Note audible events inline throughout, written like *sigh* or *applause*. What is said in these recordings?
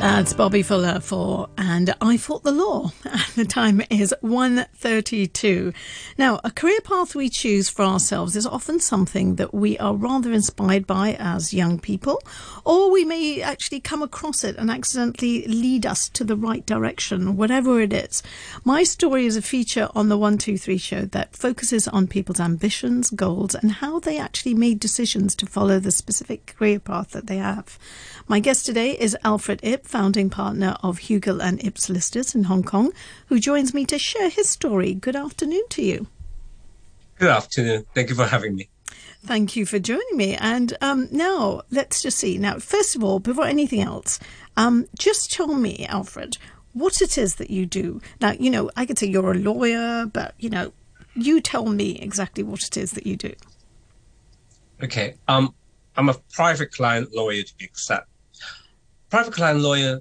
That's Bobby Fuller Four And I Fought the Law. *laughs* The time is 1.32. Now, a career path we choose for ourselves is often something that we are rather inspired by as young people, or we may actually come across it and accidentally lead us to the right direction, whatever it is. My story is a feature on the 123 show that focuses on people's ambitions, goals, and how they actually made decisions to follow the specific career path that they have. My guest today is Alfred Ip, founding partner of Hugill and Ip Solicitors in Hong Kong, who joins me to share his story. Good afternoon to you. Good afternoon. Thank you for having me. Thank you for joining me. And um, now let's just see. Now, first of all, before anything else, um, just tell me, Alfred, what it is that you do. Now, you know, I could say you're a lawyer, but you know, you tell me exactly what it is that you do. Okay. Um, I'm a private client lawyer to be exact private client lawyer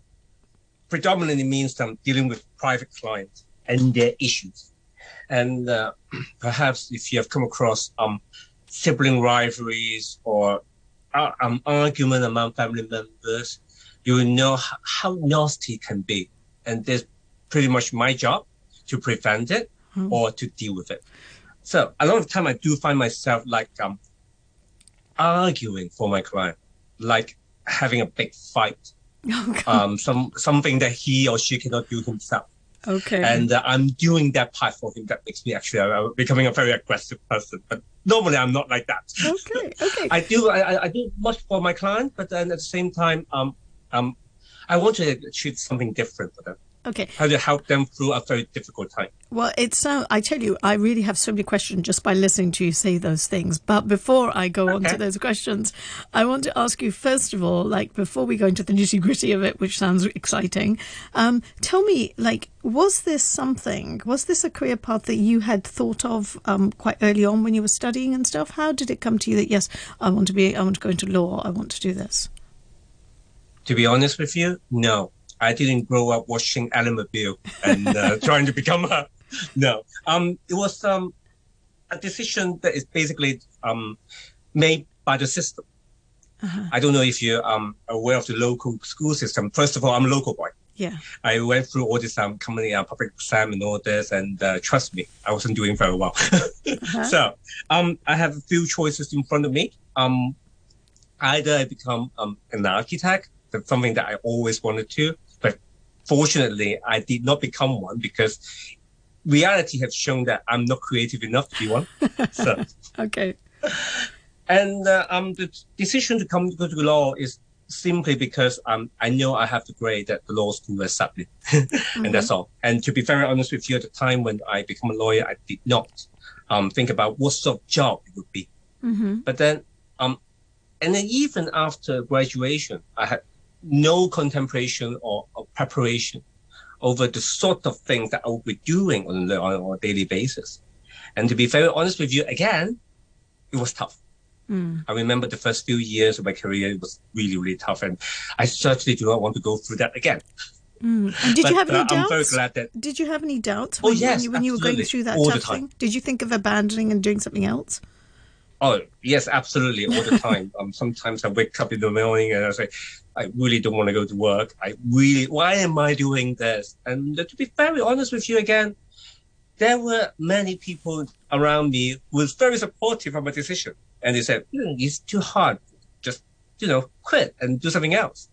predominantly means I'm dealing with private clients and their issues. And uh, *clears throat* perhaps if you have come across um, sibling rivalries or uh, um, argument among family members, you will know how, how nasty it can be. And that's pretty much my job to prevent it mm. or to deal with it. So a lot of time I do find myself like um, arguing for my client, like having a big fight Oh, um, some something that he or she cannot do himself. Okay. And uh, I'm doing that part for him. That makes me actually uh, becoming a very aggressive person. But normally I'm not like that. Okay. Okay. *laughs* I do. I, I do much for my client, but then at the same time, um, um, I want to achieve something different for them. Okay. How to help them through a very difficult time. Well, it's so, I tell you, I really have so many questions just by listening to you say those things. But before I go okay. on to those questions, I want to ask you, first of all, like, before we go into the nitty gritty of it, which sounds exciting, um, tell me, like, was this something, was this a career path that you had thought of um, quite early on when you were studying and stuff? How did it come to you that, yes, I want to be, I want to go into law, I want to do this? To be honest with you, no. I didn't grow up watching Ally McBeal and uh, *laughs* trying to become a no. Um, it was um a decision that is basically um made by the system. Uh-huh. I don't know if you're um aware of the local school system. First of all, I'm a local boy. Yeah. I went through all this um company uh, public exam and all this, and uh, trust me, I wasn't doing very well. *laughs* uh-huh. So um I have a few choices in front of me. Um, either I become um an architect. That's something that I always wanted to fortunately, I did not become one because reality has shown that I'm not creative enough to be one. *laughs* So okay. And uh, um, the decision to come to go to law is simply because um, I know I have the grade that the law school accepted, me, mm-hmm. and that's all. And to be very honest with you, at the time when I became a lawyer, I did not um, think about what sort of job it would be. Mm-hmm. But then, um, and then even after graduation, I had no contemplation or, or, preparation over the sort of things that I will be doing on, on a daily basis. And to be very honest with you, again, it was tough. Mm. I remember the first few years of my career, it was really, really tough. And I certainly do not want to go through that again. Mm. Did but, you have any uh, doubts? I'm very glad that. Did you have any doubts when, oh, yes, when, you, when you were going through that All tough thing? Did you think of abandoning and doing something else? Oh yes, absolutely, all the time. *laughs* um, sometimes I wake up in the morning and I say, I really don't want to go to work. I really, why am I doing this? And to be very honest with you again, there were many people around me who was very supportive of my decision, and they said, mm, "It's too hard. Just you know, quit and do something else."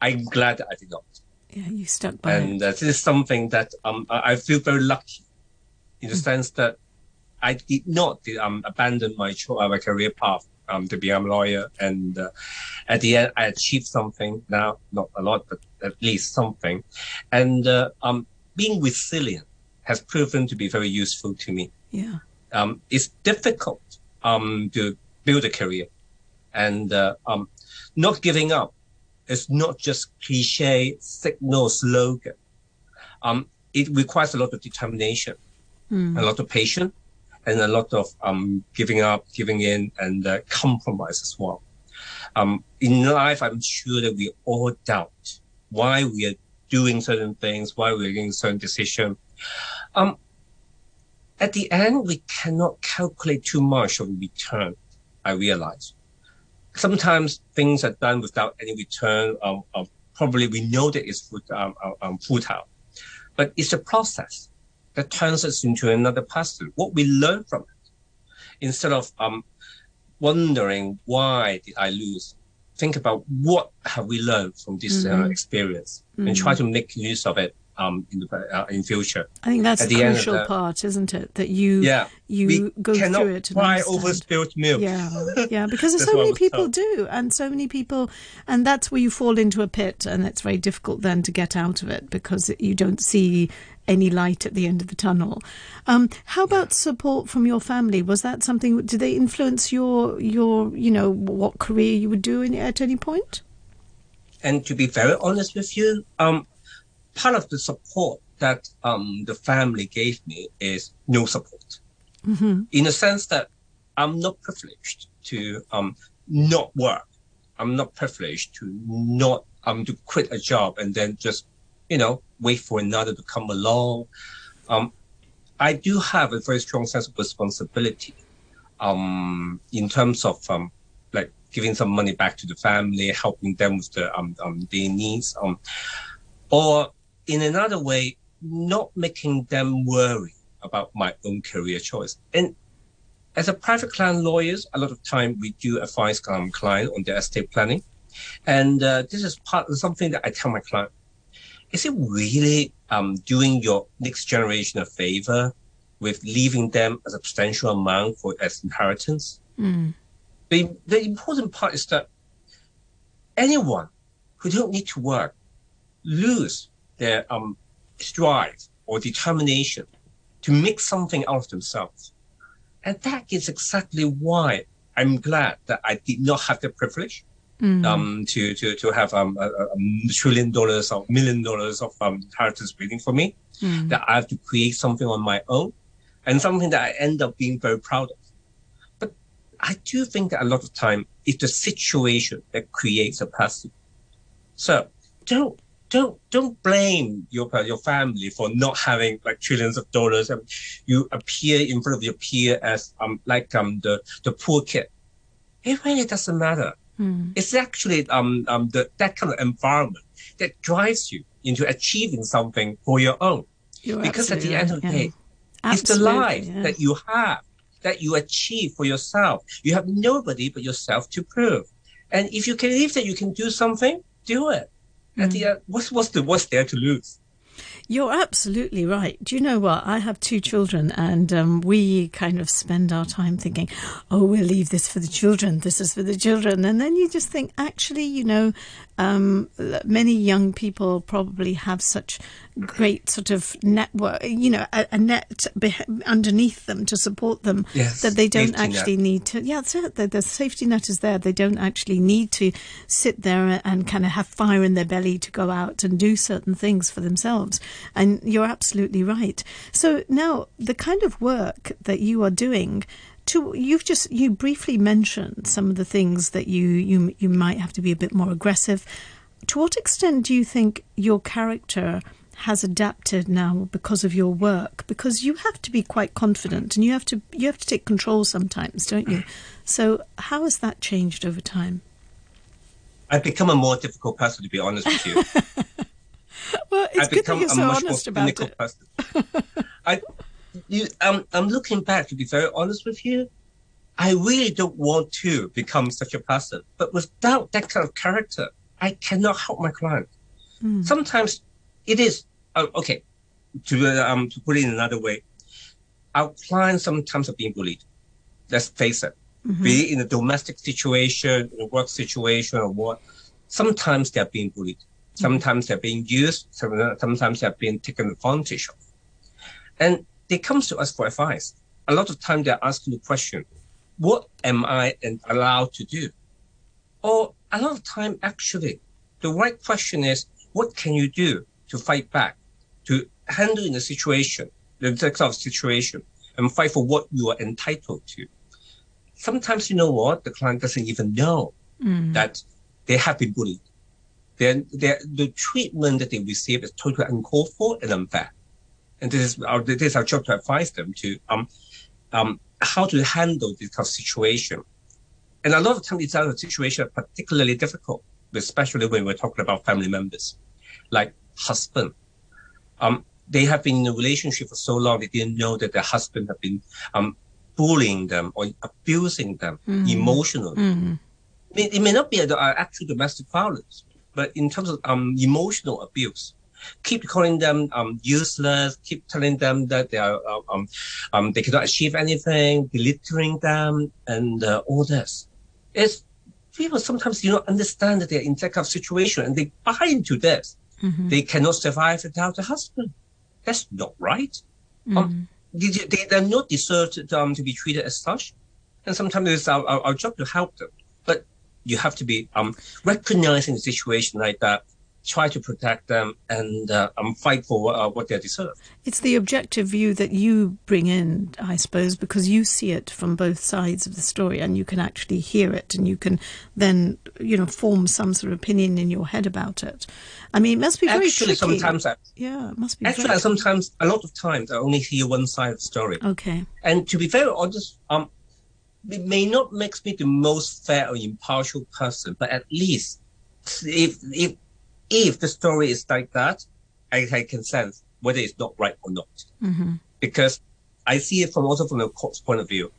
I'm glad I did not. Yeah, you stuck by and, it. And uh, this is something that um, I feel very lucky, in the mm. sense that I did not um, abandon my, uh, my career path um, to become a lawyer. And uh, at the end, I achieved something now, not a lot, but at least something. And uh, um, being resilient has proven to be very useful to me. Yeah. Um, it's difficult um, to build a career and uh, um, not giving up. is not just cliche signal slogan. Um, it requires a lot of determination, mm. a lot of patience, and a lot of um, giving up, giving in, and uh, compromise as well. Um, in life, I'm sure that we all doubt why we are doing certain things, why we're making certain decisions. Um, at the end, we cannot calculate too much of return. I realize sometimes things are done without any return of, probably we know that it's um, um, um, futile, but it's a process that turns us into another person. What we learn from it, instead of um, wondering why did I lose, think about what have we learned from this uh, mm-hmm. uh, experience mm-hmm. and try to make use of it um, in the uh, in future. I think that's At the crucial the, part, isn't it? That you yeah, you go through it. Cry over spilled milk. Yeah, yeah, because *laughs* so many people told. do, and so many people, and that's where you fall into a pit, and it's very difficult then to get out of it because you don't see any light at the end of the tunnel. Um, how about support from your family? Was that something? Did they influence your your you know what career you would do in, at any point? And to be very honest with you, um, part of the support that um, the family gave me is no support. Mm-hmm. In the sense that I'm not privileged to um, not work. I'm not privileged to not um to quit a job and then just you know wait for another to come along. Um, I do have a very strong sense of responsibility um, in terms of um, like giving some money back to the family, helping them with the um, um, their needs, um, or in another way, not making them worry about my own career choice. And as a private client lawyers, a lot of time we do advise um, client on their estate planning. And uh, this is part of something that I tell my client. Is it really um, doing your next generation a favor with leaving them a substantial amount for as inheritance? Mm. The, the important part is that anyone who don't need to work lose their um, strive or determination to make something out of themselves. And that is exactly why I'm glad that I did not have the privilege mm. um, to, to, to have um, a, a, trillion dollars or million dollars of um, inheritance waiting for me, mm. that I have to create something on my own and something that I end up being very proud of. But I do think that a lot of time it's the situation that creates a person. So don't don't don't blame your your family for not having like trillions of dollars and you appear in front of your peer as um like um the the poor kid it really doesn't matter mm. it's actually um um the that kind of environment that drives you into achieving something for your own You're because at the end of the day yeah. it's the life yeah. that you have that you achieve for yourself you have nobody but yourself to prove and if you can believe that you can do something do it at the end, what's what's the what's there to lose? You're absolutely right. Do you know what? I have two children, and um, we kind of spend our time thinking, oh, we'll leave this for the children. This is for the children. And then you just think, actually, you know, um, many young people probably have such great sort of network, you know, a, a net be- underneath them to support them yes, that they don't actually net. need to. Yeah, that's it. The, the, safety net is there. They don't actually need to sit there and kind of have fire in their belly to go out and do certain things for themselves. And you're absolutely right. So now the kind of work that you are doing to you've just you briefly mentioned some of the things that you you you might have to be a bit more aggressive. To what extent do you think your character has adapted now because of your work? Because you have to be quite confident and you have to you have to take control sometimes, don't you? *clears throat* So how has that changed over time? I've become a more difficult person to be honest with you. *laughs* well, it's I've good that you're so honest about it. Person. *laughs* I you, um, I'm looking back to be very honest with you. I really don't want to become such a person, but without that kind of character, I cannot help my client. Mm. Sometimes it is uh, okay. To um to put it in another way, our clients sometimes are being bullied. Let's face it. Mm-hmm. Be it in a domestic situation, in a work situation, or what. Sometimes they're being bullied. Mm-hmm. Sometimes they're being used. Sometimes they're being taken advantage of. And they come to us for advice. A lot of time they're asking the question, what am I allowed to do? Or a lot of time, actually, the right question is, what can you do to fight back, to handle in a situation, the type of situation, and fight for what you are entitled to? Sometimes, you know what? The client doesn't even know mm. that they have been bullied. Then the treatment that they receive is totally uncalled for and unfair and this is our this is our job to advise them to um um how to handle this kind of situation. And a lot of times these it's a situation particularly difficult especially when we're talking about family members, like husband. Um, they have been in a relationship for so long they didn't know that their husband had been um, bullying them or abusing them mm. emotionally. Mm. It, it, may not be an actual domestic violence, but in terms of um, emotional abuse, keep calling them um, useless, keep telling them that they are uh, um, um, they cannot achieve anything, belittling them, and uh, all this. It's people sometimes do not understand that they're in that kind of situation, and they buy into this. Mm-hmm. They cannot survive without a husband. That's not right. Mm-hmm. Um, they, they, they're not deserved um, to be treated as such. And sometimes it's our, our, our job to help them. But you have to be um, recognizing the situation like that try to protect them and uh, um, fight for uh, what they deserve. It's the objective view that you bring in, I suppose, because you see it from both sides of the story and you can actually hear it and you can then, you know, form some sort of opinion in your head about it. I mean, it must be very actually, tricky. sometimes I, yeah, it must be. Actually, sometimes a lot of times I only hear one side of the story. Okay. And to be very honest, um, it may not make me the most fair or impartial person, but at least if if if the story is like that, I, I can sense whether it's not right or not. Mm-hmm. Because I see it from also from the court's point of view,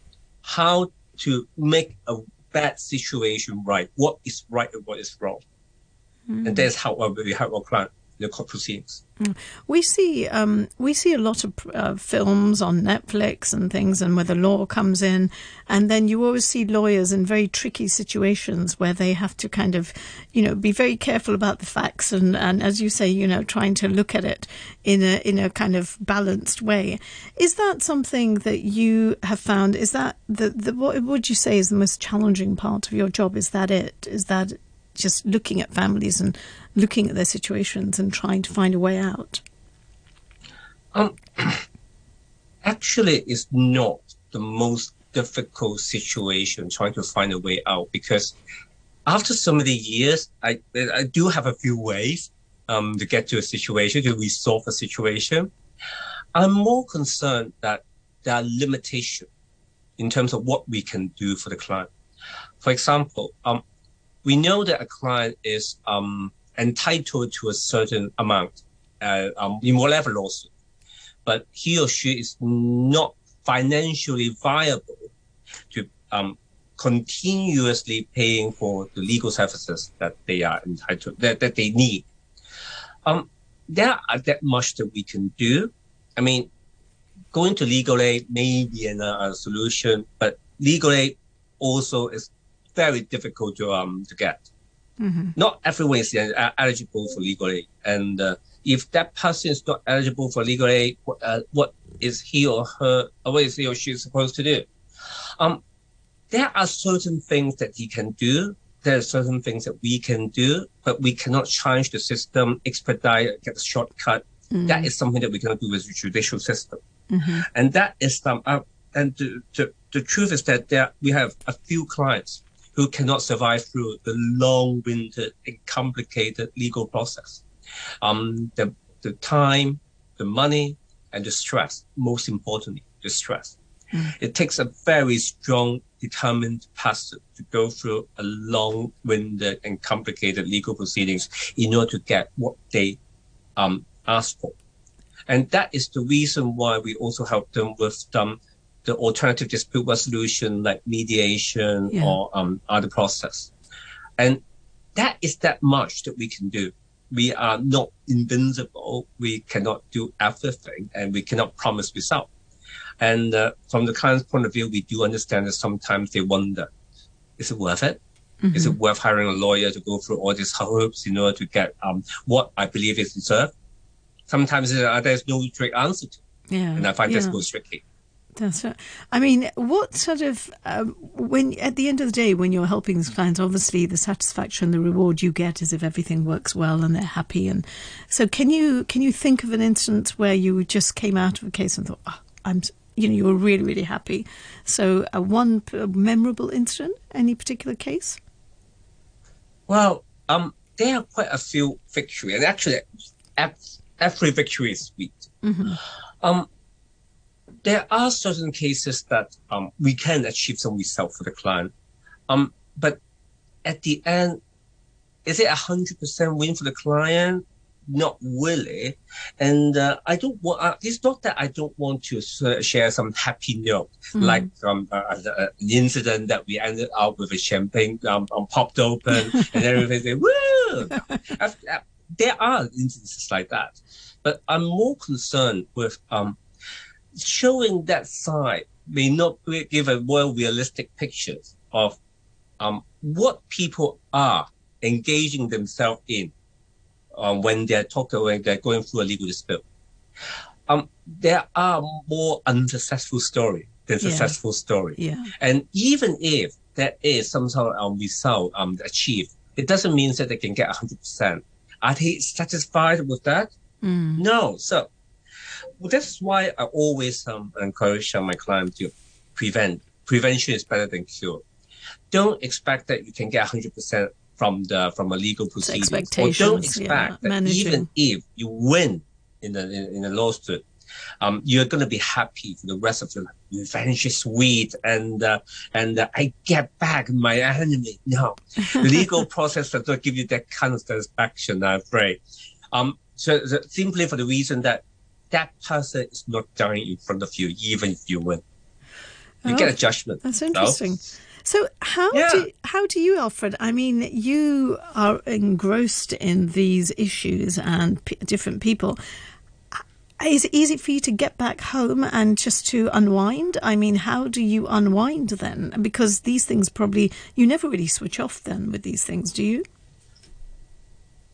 how to make a bad situation right, what is right and what is wrong. Mm-hmm. And that's how we help our client the court proceedings. Mm. We see um, we see a lot of uh, films on Netflix and things, and where the law comes in, and then you always see lawyers in very tricky situations where they have to kind of, you know, be very careful about the facts and, and as you say, you know, trying to look at it in a in a kind of balanced way. Is that something that you have found? Is that the, the what would you say is the most challenging part of your job? Is that it? Is that just looking at families and looking at their situations and trying to find a way out? Um, *clears throat* actually, it's not the most difficult situation trying to find a way out because after so many years, I, I do have a few ways um, to get to a situation, to resolve a situation. I'm more concerned that there are limitations in terms of what we can do for the client. For example, um, we know that a client is um, entitled to a certain amount uh, um, in whatever lawsuit, but he or she is not financially viable to um, continuously paying for the legal services that they are entitled that, that they need. Um, there are that much that we can do. I mean, going to legal aid may be a, a solution, but legal aid also is very difficult to um to get. Mm-hmm. Not everyone is uh, eligible for legal aid, and uh, if that person is not eligible for legal aid, what, uh, what is he or her, or what is he or she supposed to do? Um, there are certain things that he can do. There are certain things that we can do, but we cannot change the system, expedite, get a shortcut. Mm-hmm. That is something that we cannot do with the judicial system, mm-hmm. and that is some. Uh, and the, the, the truth is that there we have a few clients who cannot survive through the long-winded and complicated legal process. Um, the, the time, the money, and the stress, most importantly, the stress. Mm. It takes a very strong, determined person to go through a long-winded and complicated legal proceedings in order to get what they um, ask for. And that is the reason why we also help them with um, the alternative dispute resolution like mediation yeah. or um, other process. And that is that much that we can do. We are not invincible. We cannot do everything and we cannot promise result. And uh, from the client's point of view, we do understand that sometimes they wonder, is it worth it? Mm-hmm. Is it mm-hmm. worth hiring a lawyer to go through all these hoops in order to get um, what I believe is deserved? Sometimes uh, there's no straight answer to. Yeah. And I find yeah. that's most tricky. That's right. I mean, what sort of um, when at the end of the day, when you're helping these clients, obviously the satisfaction, the reward you get is if everything works well and they're happy. And so, can you can you think of an instance where you just came out of a case and thought, oh, I'm, you know, you were really really happy. So, a one memorable incident, any particular case? Well, um, there are quite a few victories, and actually, every victory is sweet. Mm-hmm. Um, there are certain cases that um, we can achieve some result for the client. Um, but at the end, is it a hundred percent win for the client? Not really. And uh, I don't want, uh, it's not that I don't want to share some happy note, mm. like um, uh, uh, an incident that we ended up with a champagne um, um popped open *laughs* and everything say, woo! there are instances like that. But I'm more concerned with um, showing that side may not give a more realistic picture of um, what people are engaging themselves in um, when they're talking when they're going through a legal dispute. Um, there are more unsuccessful story than successful story. Yeah. And even if there is some sort of um, result um, achieved, it doesn't mean that they can get 100%. Are they satisfied with that? Mm. No. So that's why I always um, encourage uh, my clients to prevent. Prevention is better than cure. Don't expect that you can get 100% from the from a legal proceeding. Or don't expect yeah, that even if you win in the in, in the lawsuit, um, you're going to be happy for the rest of your life. Revenge is sweet, and uh, and uh, I get back my enemy. No, the *laughs* legal process does not give you that kind of satisfaction. I'm afraid. Um, so, so simply for the reason that that person is not dying in front of you, even if you win. You oh, get a oh, judgment. That's interesting. So, so how yeah. do how do you, Alfred? I mean, you are engrossed in these issues and p- different people. Uh, is it easy for you to get back home and just to unwind? I mean, how do you unwind then? Because these things probably you never really switch off then with these things, do you?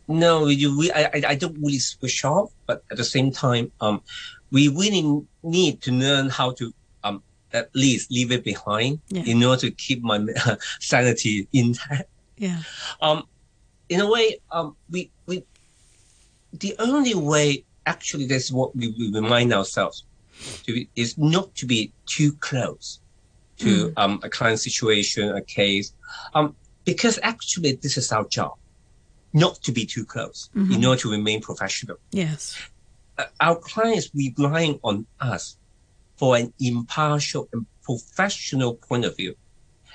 No, you, we, I, I don't really switch off, but at the same time, um, we really need to learn how to at least leave it behind yeah. in order to keep my *laughs* sanity intact. Yeah. Um, in a way, um, we we the only way actually that's what we, we remind ourselves to be, is not to be too close to mm. um, a client situation, a case, um, because actually this is our job, not to be too close mm-hmm. in order to remain professional. Yes. Uh, our clients relying on us for an impartial and professional point of view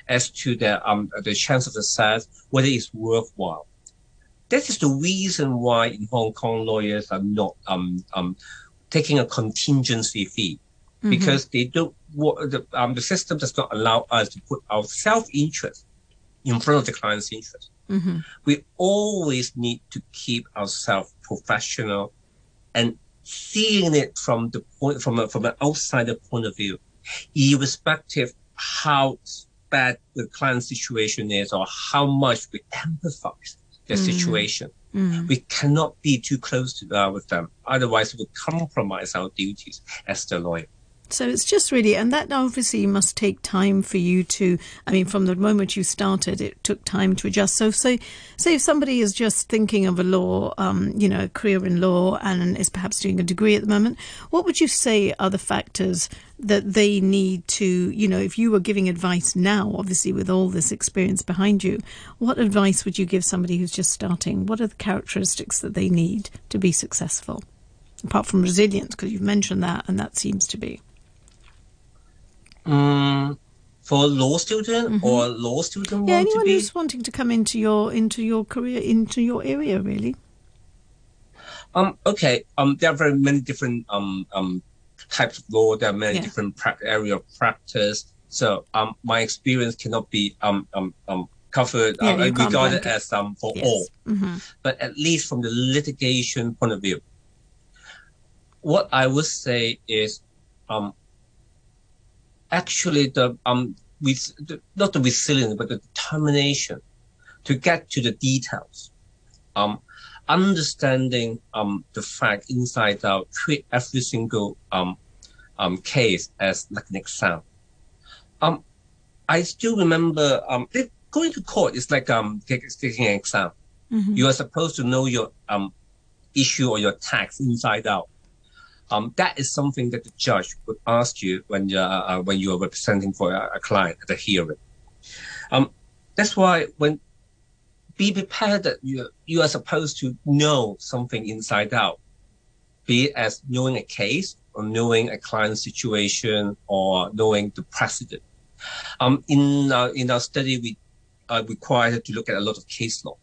as to the um the chance of success, whether it's worthwhile. That is the reason why in Hong Kong lawyers are not um um taking a contingency fee mm-hmm. because they don't the um the system does not allow us to put our self interest in front of the client's interest. Mm-hmm. We always need to keep ourselves professional and seeing it from the point from a, from an outsider point of view, irrespective how bad the client situation is or how much we empathize the mm. situation. Mm. We cannot be too close to that with them. Otherwise, we compromise our duties as the lawyer. So it's just really, and that obviously must take time for you to. I mean, from the moment you started, it took time to adjust. So, so say if somebody is just thinking of a law, um, you know, a career in law, and is perhaps doing a degree at the moment, what would you say are the factors that they need to, you know, if you were giving advice now, obviously with all this experience behind you, what advice would you give somebody who's just starting? What are the characteristics that they need to be successful? Apart from resilience, because you've mentioned that, and that seems to be. Um, for law student mm-hmm. or law student yeah, anyone who's wanting to come into your into your career into your area really. Um. Okay. Um. There are very many different um um types of law. There are many yeah. different pra- area of practice. So um, my experience cannot be um um um covered yeah, uh, regarded as um for yes. all. Mm-hmm. But at least from the litigation point of view, what I would say is um actually the um with the, not the resilience but the determination to get to the details. Um understanding um the fact inside out treat every single um um case as like an exam. Um i still remember um going to court is like um taking an exam. Mm-hmm. you are supposed to know your um issue or your tax inside out um, that is something that the judge would ask you when uh, uh, when you are representing for a, a client at a hearing. Um, that's why when be prepared that you you are supposed to know something inside out, be it as knowing a case or knowing a client situation or knowing the precedent. Um, in uh, in our study, we are required to look at a lot of case law.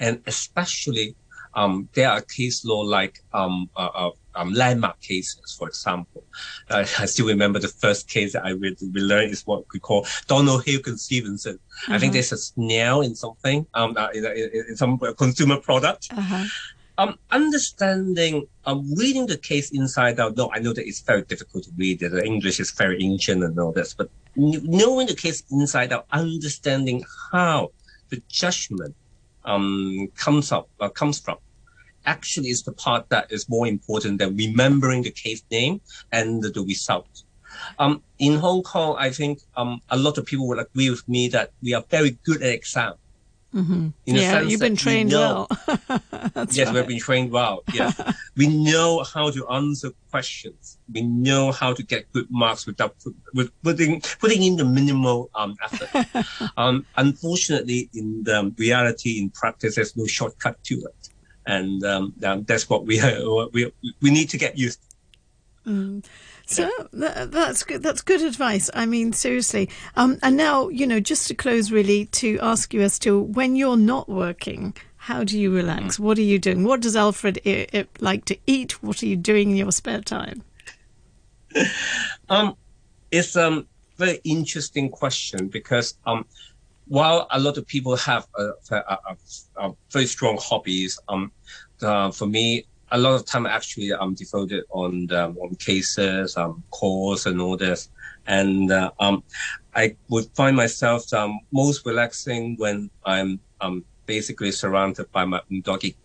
and especially um, there are case law like um, uh, uh, um, landmark cases, for example. Uh, *laughs* I still remember the first case that I we learned is what we call Donoghue v Stevenson. I think uh-huh. there's a snail in something, um, uh, in, in, in, some consumer product. Uh-huh. Um, understanding, um, reading the case inside out. No, I know that it's very difficult to read. The English is very ancient and all this, but knowing the case inside out, understanding how the judgment um, comes up uh, comes from actually is the part that is more important than remembering the case name and the, the result. Um, in Hong Kong, I think um, a lot of people will agree with me that we are very good at exam. Mm-hmm. Yeah, you've been trained we know, well. *laughs* yes, right. we've been trained well. *laughs* Yes, we know how to answer questions. We know how to get good marks without with putting putting in the minimal um, effort. *laughs* um, unfortunately, in the reality, in practice, there's no shortcut to it, and um, that's what we *laughs* we we need to get used. To. Mm. So that's good. That's good advice. I mean, seriously. Um, and now, you know, just to close, really, to ask you as to when you're not working, how do you relax? Mm. What are you doing? What does Alfred I- I like to eat? What are you doing in your spare time? *laughs* um, it's a um, very interesting question because um, while a lot of people have a, a, a, very strong hobbies, um, uh, for me, a lot of time actually I'm devoted on the, on cases, um, calls and all this. And uh, um, I would find myself um, most relaxing when I'm um, basically surrounded by my doggy.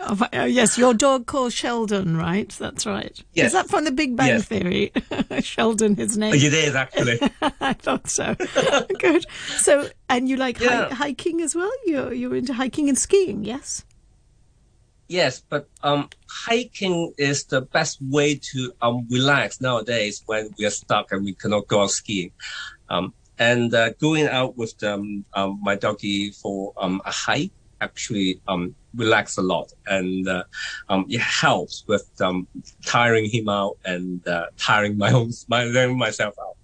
Oh, oh, yes, your dog called Sheldon, right? That's right. Yes. Is that from the Big Bang yes. Theory? *laughs* Sheldon, his name. It is actually. *laughs* I thought so. *laughs* Good. So, and you like yeah. hi- hiking as well? You're you're into hiking and skiing, yes? Yes, but um, hiking is the best way to um, relax nowadays when we are stuck and we cannot go out skiing. Um, and uh, going out with um, um, my doggy for um, a hike actually um, relax a lot and uh, um, it helps with um, tiring him out and uh, tiring my own my, myself out.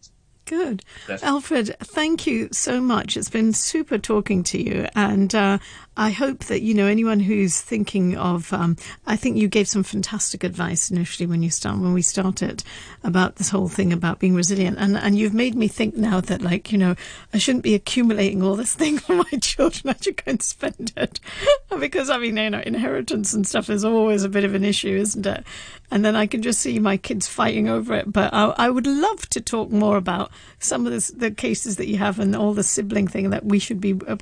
Good. Alfred, thank you so much. It's been super talking to you. And uh, I hope that, you know, anyone who's thinking of, um, I think you gave some fantastic advice initially when you start, when we started about this whole thing about being resilient. And, and you've made me think now that, like, you know, I shouldn't be accumulating all this thing *laughs* for my children. I should go and spend it. *laughs* because, I mean, you know, inheritance and stuff is always a bit of an issue, isn't it? And then I can just see my kids fighting over it. But I, I would love to talk more about some of this, the cases that you have and all the sibling thing that we should be uh,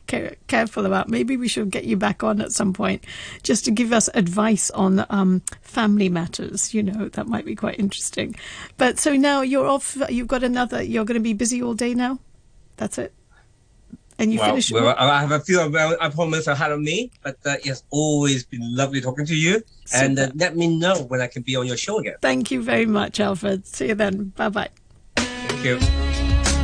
careful about. Maybe we should get you back on at some point just to give us advice on um, family matters. You know, that might be quite interesting. But so now you're off, you've got another, you're going to be busy all day now? That's it? And you well, finish. Well, I have a few appointments ahead of me, but uh, it's always been lovely talking to you. Super. And uh, let me know when I can be on your show again. Thank you very much, Alfred. See you then. Bye bye. Thank you.